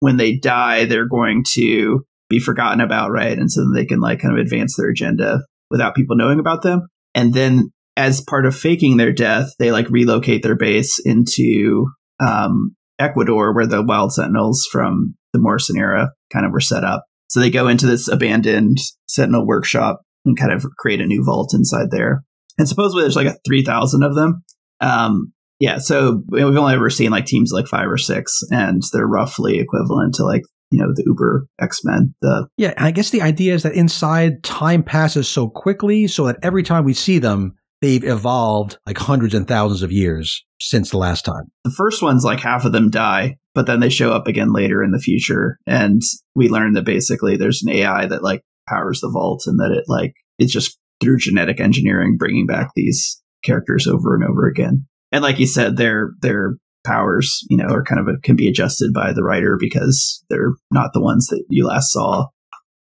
when they die, they're going to be forgotten about, right? And so they can like kind of advance their agenda without people knowing about them. And then, as part of faking their death, they like relocate their base into um, Ecuador, where the Wild Sentinels from the Morrison era kind of were set up. So they go into this abandoned Sentinel workshop and kind of create a new vault inside there. And supposedly there's like a 3,000 of them. Um, yeah, so we've only ever seen like teams like five or six, and they're roughly equivalent to like, you know, the Uber X Men. The Yeah, I guess the idea is that inside time passes so quickly, so that every time we see them, they've evolved like hundreds and thousands of years since the last time. the first ones, like half of them die, but then they show up again later in the future. And we learn that basically there's an AI that like powers the vault and that it like, it's just through genetic engineering bringing back these characters over and over again. And like you said, their, their powers, you know, are kind of a, can be adjusted by the writer because they're not the ones that you last saw.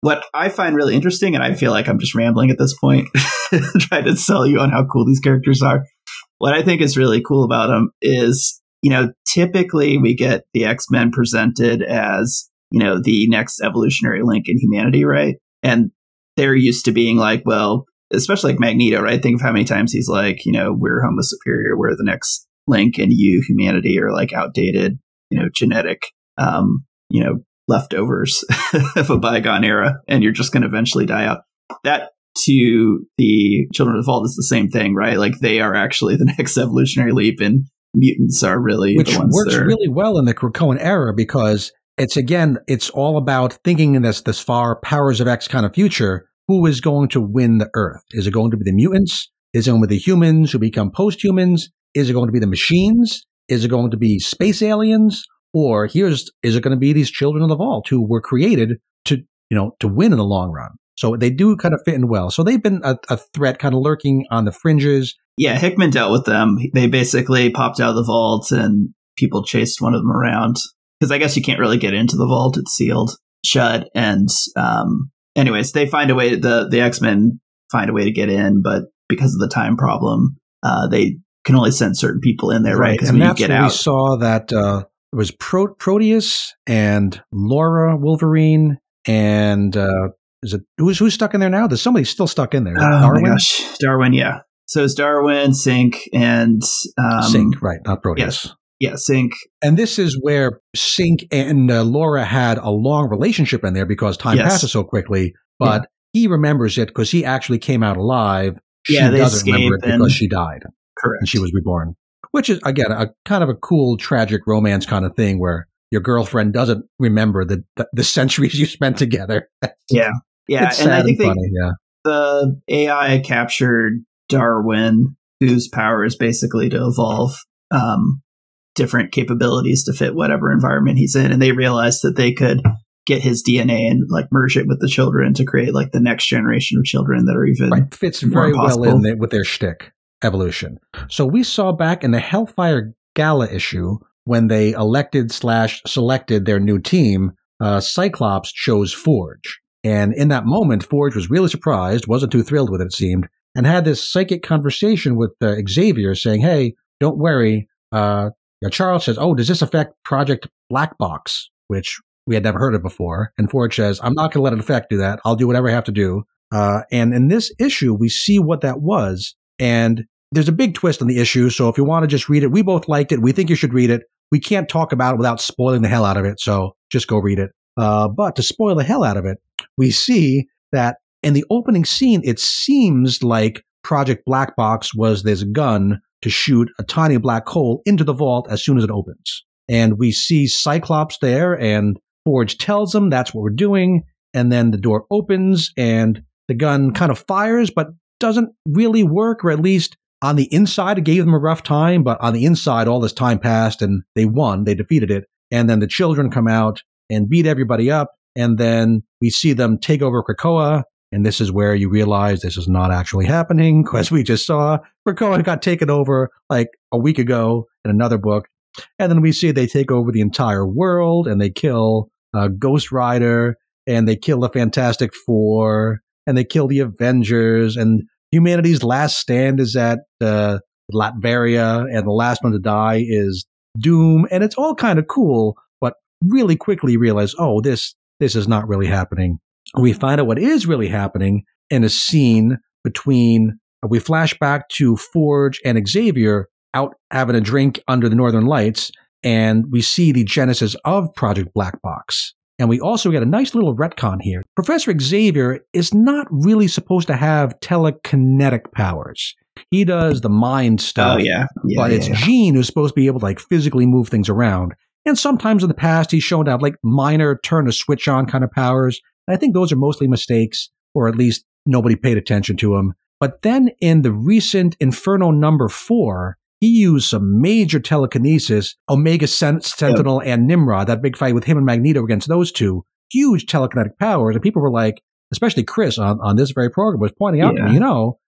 What I find really interesting, and I feel like I'm just rambling at this point, trying to sell you on how cool these characters are. What I think is really cool about them is you know, typically we get the X Men presented as, you know, the next evolutionary link in humanity, right? And they're used to being like, well, especially like Magneto, right? Think of how many times he's like, you know, we're Homo superior, we're the next link, and you, humanity, are like outdated, you know, genetic, um, you know, leftovers of a bygone era, and you're just going to eventually die out. That to the Children of the Vault is the same thing, right? Like they are actually the next evolutionary leap, and mutants are really which the ones works that are, really well in the Krakoan era because it's again, it's all about thinking in this this far powers of X kind of future. Who is going to win the Earth? Is it going to be the mutants? Is it going to be the humans who become post-humans? Is it going to be the machines? Is it going to be space aliens? Or here's is it going to be these children of the vault who were created to you know to win in the long run? So they do kind of fit in well. So they've been a, a threat, kind of lurking on the fringes. yeah, Hickman dealt with them. They basically popped out of the vault and people chased one of them around because I guess you can't really get into the vault; it's sealed shut. And um, anyways, they find a way. The the X Men find a way to get in, but because of the time problem, uh, they can only send certain people in there, right? Because And when you get where we saw that uh, was Pro- Proteus and Laura Wolverine and uh, is it who's who's stuck in there now? There's somebody still stuck in there. oh my Darwin, gosh, Darwin, yeah. So it's Darwin, Synch, and um, Synch, right? Not Proteus. Yeah, Synch. And this is where Synch and uh, Laura had a long relationship in there because time Yes. passes so quickly. But he remembers it because he actually came out alive. She Yeah, they doesn't remember it because she died Correct. and she was reborn. Which is again a kind of a cool tragic romance kind of thing where your girlfriend doesn't remember the the, the centuries you spent together. Yeah, yeah, and I think and they. Yeah, the AI captured Darwin, whose power is basically to evolve um, different capabilities to fit whatever environment he's in, and they realized that they could get his DNA and like merge it with the children to create like the next generation of children that are even right. Fits very well in there with their shtick evolution. So we saw back in the Hellfire Gala issue when they elected slash selected their new team, uh, Cyclops chose Forge. And in that moment, Forge was really surprised, wasn't too thrilled with it, it seemed, and had this psychic conversation with uh, Xavier saying, Hey, don't worry. Uh, Charles says, Oh, does this affect Project Black Box? Which we had never heard of before. And Forge says, I'm not going to let it affect do that. I'll do whatever I have to do. Uh, and in this issue, we see what that was. And there's a big twist on the issue. So if you want to just read it, we both liked it. We think you should read it. We can't talk about it without spoiling the hell out of it. So just go read it. Uh, but to spoil the hell out of it, we see that in the opening scene, it seems like Project Black Box was this gun to shoot a tiny black hole into the vault as soon as it opens. And we see Cyclops there, and Forge tells him that's what we're doing. And then the door opens, and the gun kind of fires, but doesn't really work, or at least on the inside, it gave them a rough time. But on the inside, all this time passed, and they won. They defeated it. And then the children come out and beat everybody up. And then we see them take over Krakoa. And this is where you realize this is not actually happening because we just saw Krakoa got taken over like a week ago in another book. And then we see they take over the entire world and they kill uh, Ghost Rider and they kill the Fantastic Four and they kill the Avengers and humanity's last stand is at uh, Latveria and the last one to die is Doom. And it's all kind of cool, but really quickly realize, oh, this, this is not really happening. We find out what is really happening in a scene between, we flash back to Forge and Xavier out having a drink under the Northern Lights, and we see the genesis of Project Black Box. And we also get a nice little retcon here. Professor Xavier is not really supposed to have telekinetic powers. He does the mind oh, stuff. Oh yeah, yeah but yeah, it's yeah. Jean who's supposed to be able to like physically move things around. And sometimes in the past, he's shown to have like minor turn a switch on kind of powers. And I think those are mostly mistakes, or at least nobody paid attention to him. But then in the recent Inferno number four, he used some major telekinesis, Omega Sen- Sentinel and Nimrod, that big fight with him and Magneto against those two, huge telekinetic powers. And people were like, especially Chris on, on this very program was pointing out to Yeah. me, you know,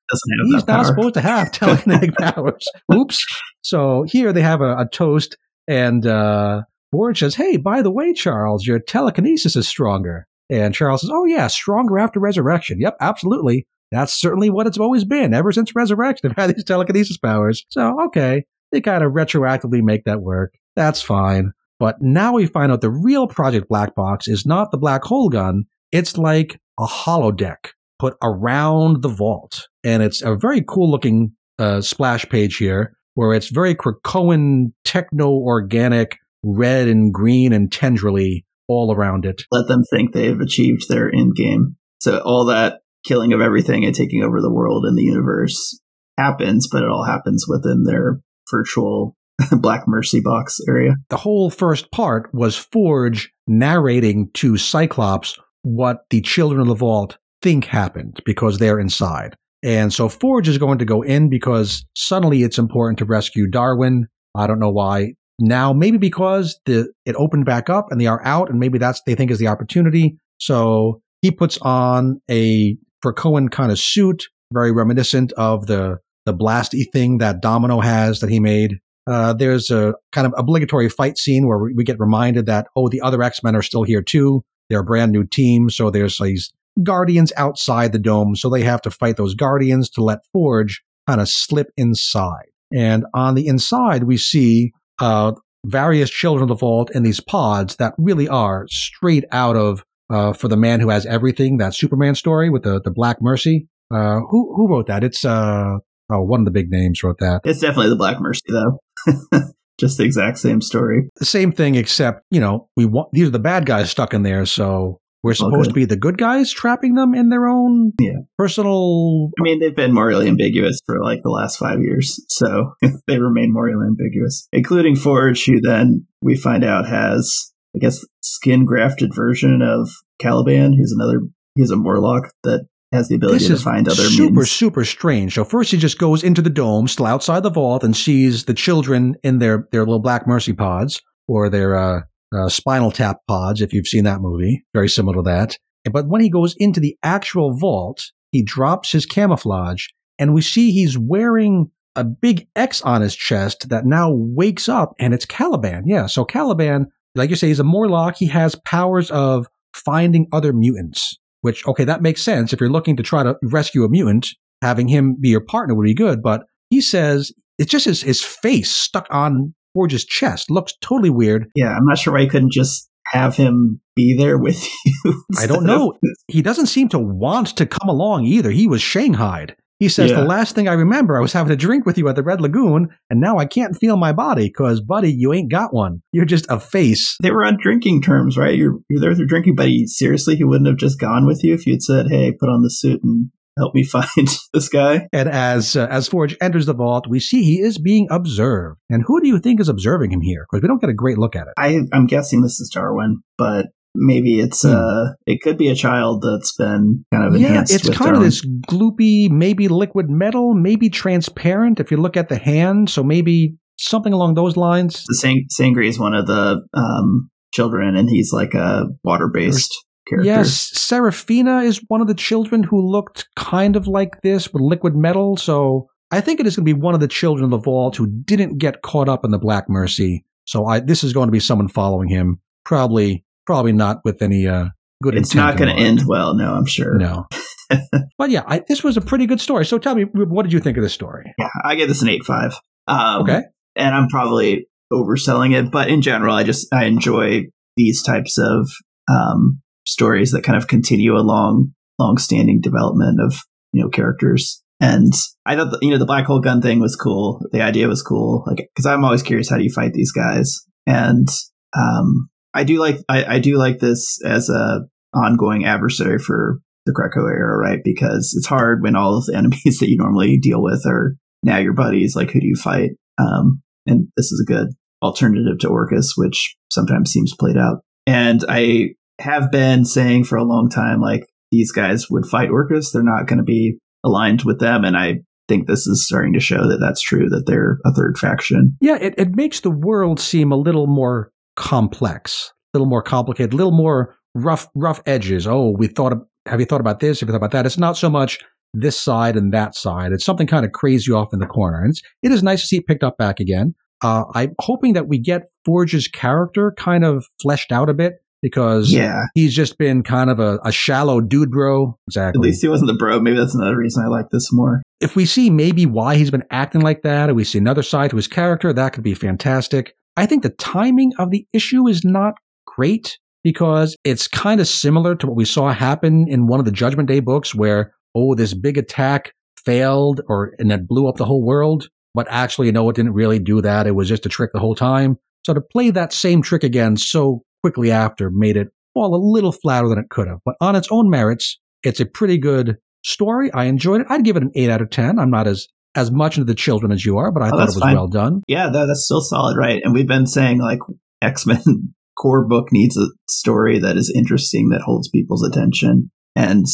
he's not power. supposed to have telekinetic powers. Oops. So here they have a, a toast, and uh, Forge says, "Hey, by the way, Charles, your telekinesis is stronger." And Charles says, "Oh yeah, stronger after resurrection. Yep, absolutely. That's certainly what it's always been ever since resurrection. I've had these telekinesis powers. So okay, they kind of retroactively make that work. That's fine." But now we find out the real Project Black Box is not the black hole gun. It's like a holodeck put around the vault. And it's a very cool looking uh, splash page here where it's very Krakoan, techno organic, red and green and tendrily all around it. Let them think they've achieved their end game. So all that killing of everything and taking over the world and the universe happens, but it all happens within their virtual Black Mercy box area. The whole first part was Forge narrating to Cyclops what the children of the vault think happened because they're inside. And so Forge is going to go in because suddenly it's important to rescue Darwin. I don't know why. Now, maybe because the it opened back up and they are out, and maybe that's they think is the opportunity. So he puts on a Krakoan kind of suit, very reminiscent of the the blasty thing that Domino has that he made. Uh, there's a kind of obligatory fight scene where we, get reminded that oh, the other X Men are still here too. They're a brand new team, so there's these guardians outside the dome, so they have to fight those guardians to let Forge kind of slip inside. And on the inside, we see uh, various children of the vault in these pods that really are straight out of uh, for the man who has everything. That Superman story with the the Black Mercy. Uh, who who wrote that? It's uh oh one of the big names wrote that. It's definitely the Black Mercy, though. Just the exact same story. The same thing, except you know we want these are the bad guys stuck in there, so we're supposed Okay. to be the good guys trapping them in their own Yeah. personal. I mean, they've been morally ambiguous for like the last five years, so they remain morally ambiguous, including Forge, who then we find out has, I guess, skin grafted version of Caliban. He's another, he's a Morlock that has the ability This to find other super mutants. super super strange. So first he just goes into the dome, still outside the vault, and sees the children in their their little Black Mercy pods or their uh, uh, Spinal Tap pods, if you've seen that movie, very similar to that. But when he goes into the actual vault, he drops his camouflage, and we see he's wearing a big X on his chest that now wakes up, and it's Caliban. Yeah, so Caliban, like you say, he's a Morlock. He has powers of finding other mutants. Which okay, that makes sense if you're looking to try to rescue a mutant. Having him be your partner would be good, but he says it's just his his face stuck on Forge's chest looks totally weird. Yeah, I'm not sure why he couldn't just have him be there with you? I don't know. He doesn't seem to want to come along either. He was shanghaied. He says, Yeah. The last thing I remember, I was having a drink with you at the Red Lagoon, and now I can't feel my body because, buddy, you ain't got one. You're just a face. They were on drinking terms, right? You're you're there with your drinking buddy. Seriously, he wouldn't have just gone with you if you'd said, "Hey, put on the suit and help me find this guy." And as uh, as Forge enters the vault, we see he is being observed. And who do you think is observing him here? Because we don't get a great look at it. I I'm guessing this is Darwin, but maybe it's Hmm. uh it could be a child that's been kind of Yeah, it's kind of this gloopy, maybe liquid metal, maybe transparent if you look at the hand. So maybe something along those lines. The Sang- Sangre is one of the um children, and he's like a water based character. Yes, Serafina is one of the children who looked kind of like this with liquid metal. So I think it is going to be one of the children of the vault who didn't get caught up in the Black Mercy. So I, this is going to be someone following him. Probably, probably not with any uh, good. it's not going to end well. No, I'm sure. No. but yeah, I, this was a pretty good story. So tell me, what did you think of this story? Yeah, I give this an eight five. Um, Okay. and I'm probably overselling it, but in general, I just I enjoy these types of um, stories that kind of continue a long, long-standing development of you know characters. And I thought the, you know the black hole gun thing was cool. The idea was cool, like because I'm always curious how do you fight these guys, and um, I do like I, I do like this as a ongoing adversary for the Krakoa era, right? Because it's hard when all of the enemies that you normally deal with are now your buddies. Like, who do you fight? Um, and this is a good alternative to Orchis, which sometimes seems played out. And I have been saying for a long time, like, these guys would fight Orchis. They're not going to be aligned with them. And I think this is starting to show that that's true, that they're a third faction. Yeah, it, it makes the world seem a little more complex, a little more complicated, a little more rough, rough edges. Oh, we thought, of, have you thought about this? Have you thought about that? It's not so much this side and that side. It's something kind of crazy off in the corner. And it's, it is nice to see it picked up back again. Uh, I'm hoping that we get Forge's character kind of fleshed out a bit because Yeah. he's just been kind of a, a shallow dude bro. Exactly. At least he wasn't the bro. Maybe that's another reason I like this more. if we see maybe why he's been acting like that, or we see another side to his character, that could be fantastic. I think the timing of the issue is not great because it's kind of similar to what we saw happen in one of the Judgment Day books where, oh, this big attack failed or and it blew up the whole world. But actually, know, it didn't really do that. It was just a trick the whole time. So to play that same trick again so quickly after made it fall a little flatter than it could have. But on its own merits, it's a pretty good story. I enjoyed it. I'd give it an eight out of ten. I'm not as as much into the children as you are, but I Oh, thought it was fine. well done. Yeah, that, that's still solid, right? And we've been saying like X Men core book needs a story that is interesting that holds people's attention, and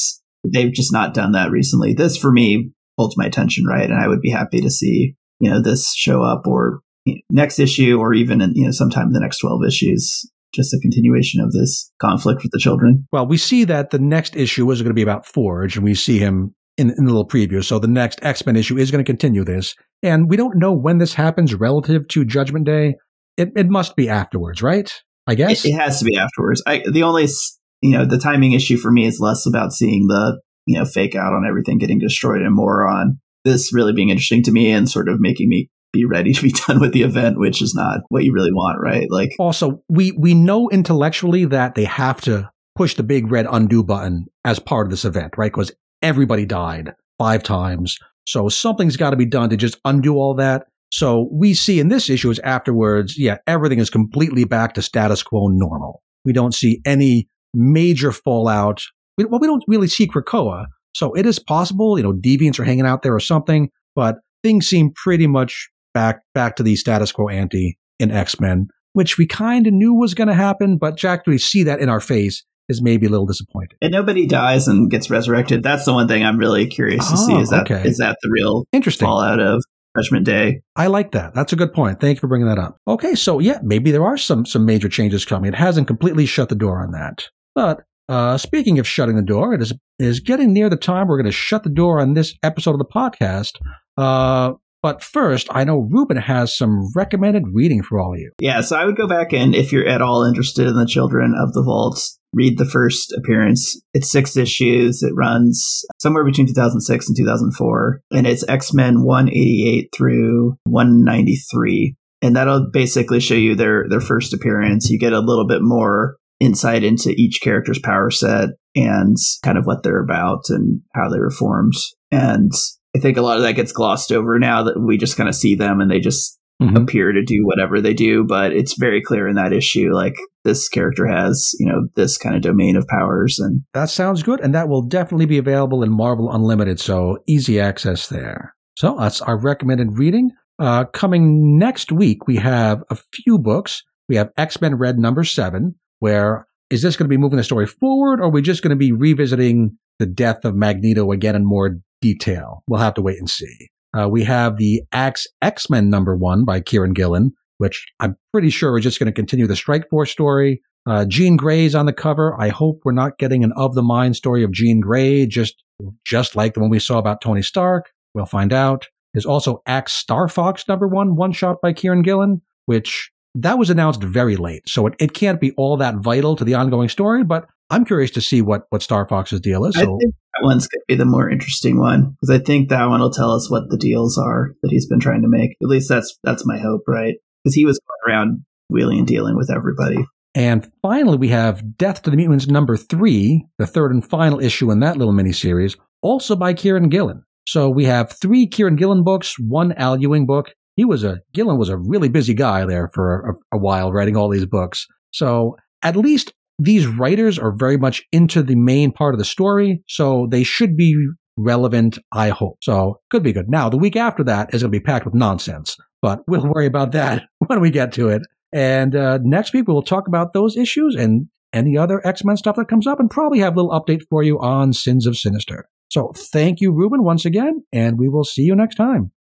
they've just not done that recently. This for me holds my attention, right? And I would be happy to see you know this show up or you know, next issue or even in you know sometime in the next twelve issues. Just a continuation of this conflict with the children. Well, we see that the next issue is going to be about Forge, and we see him in, in the little preview. So the next X Men issue is going to continue this, and we don't know when this happens relative to Judgment Day. It it must be afterwards, right? I guess. It, it has to be afterwards. I, the only you know the timing issue for me is less about seeing the you know fake out on everything getting destroyed and more on this really being interesting to me and sort of making me be ready to be done with the event, which is not what you really want, right? Like also, we we know intellectually that they have to push the big red undo button as part of this event, right? Because everybody died five times, so something's got to be done to just undo all that. So we see in this issue is afterwards, yeah, everything is completely back to status quo normal. We don't see any major fallout. We, well, we don't really see Krakoa, so it is possible, you know, deviants are hanging out there or something, but things seem pretty much back back to the status quo ante in X Men, which we kind of knew was going to happen, but to actually see that in our face is maybe a little disappointing. and nobody dies and gets resurrected. That's the one thing I'm really curious to see. Oh, Is that is okay. that the real Interesting. fallout of Judgment Day? I like that. That's a good point. Thank you for bringing that up. Okay, so yeah, maybe there are some some major changes coming. It hasn't completely shut the door on that. But uh, speaking of shutting the door, it is is getting near the time we're going to shut the door on this episode of the podcast. Uh, but first, I know Ruben has some recommended reading for all of you. Yeah, so I would go back and if you're at all interested in the Children of the Vault, read the first appearance. It's six issues. It runs somewhere between 2006 and 2004, and it's X Men 188 through 193. And that'll basically show you their their first appearance. You get a little bit more insight into each character's power set and kind of what they're about and how they were formed. And I think a lot of that gets glossed over now that we just kind of see them and they just mm-hmm. appear to do whatever they do. But it's very clear in that issue, like this character has, you know, this kind of domain of powers. And that sounds good. And that will definitely be available in Marvel Unlimited. So easy access there. So that's our recommended reading. Uh, coming next week, we have a few books. We have X Men Red number seven, where is this going to be moving the story forward, or are we just going to be revisiting the death of Magneto again in more detail? We'll have to wait and see. Uh, we have the Axe X Men number one by Kieron Gillen, which I'm pretty sure we're just going to continue the Strike Force story. Uh, Jean Grey's on the cover. I hope we're not getting an of the mind story of Jean Grey, just just like the one we saw about Tony Stark. We'll find out. There's also Axe Star Fox number one, one shot by Kieron Gillen, which that was announced very late. So it, it can't be all that vital to the ongoing story, but I'm curious to see what, what Star Fox's deal is. So. I think that one's going to be the more interesting one because I think that one will tell us what the deals are that he's been trying to make. At least that's that's my hope, right? Because he was going around wheeling and dealing with everybody. And finally, we have Death to the Mutants number three, the third and final issue in that little miniseries, also by Kieron Gillen. So we have three Kieron Gillen books, one Al Ewing book. He was a Gillen was a really busy guy there for a, a while writing all these books. So at least these writers are very much into the main part of the story, so they should be relevant, I hope. So could be good. Now, the week after that is going to be packed with nonsense, but we'll worry about that when we get to it. And uh, next week, we'll talk about those issues and any other X Men stuff that comes up and probably have a little update for you on Sins of Sinister. So thank you, Ruben, once again, and we will see you next time.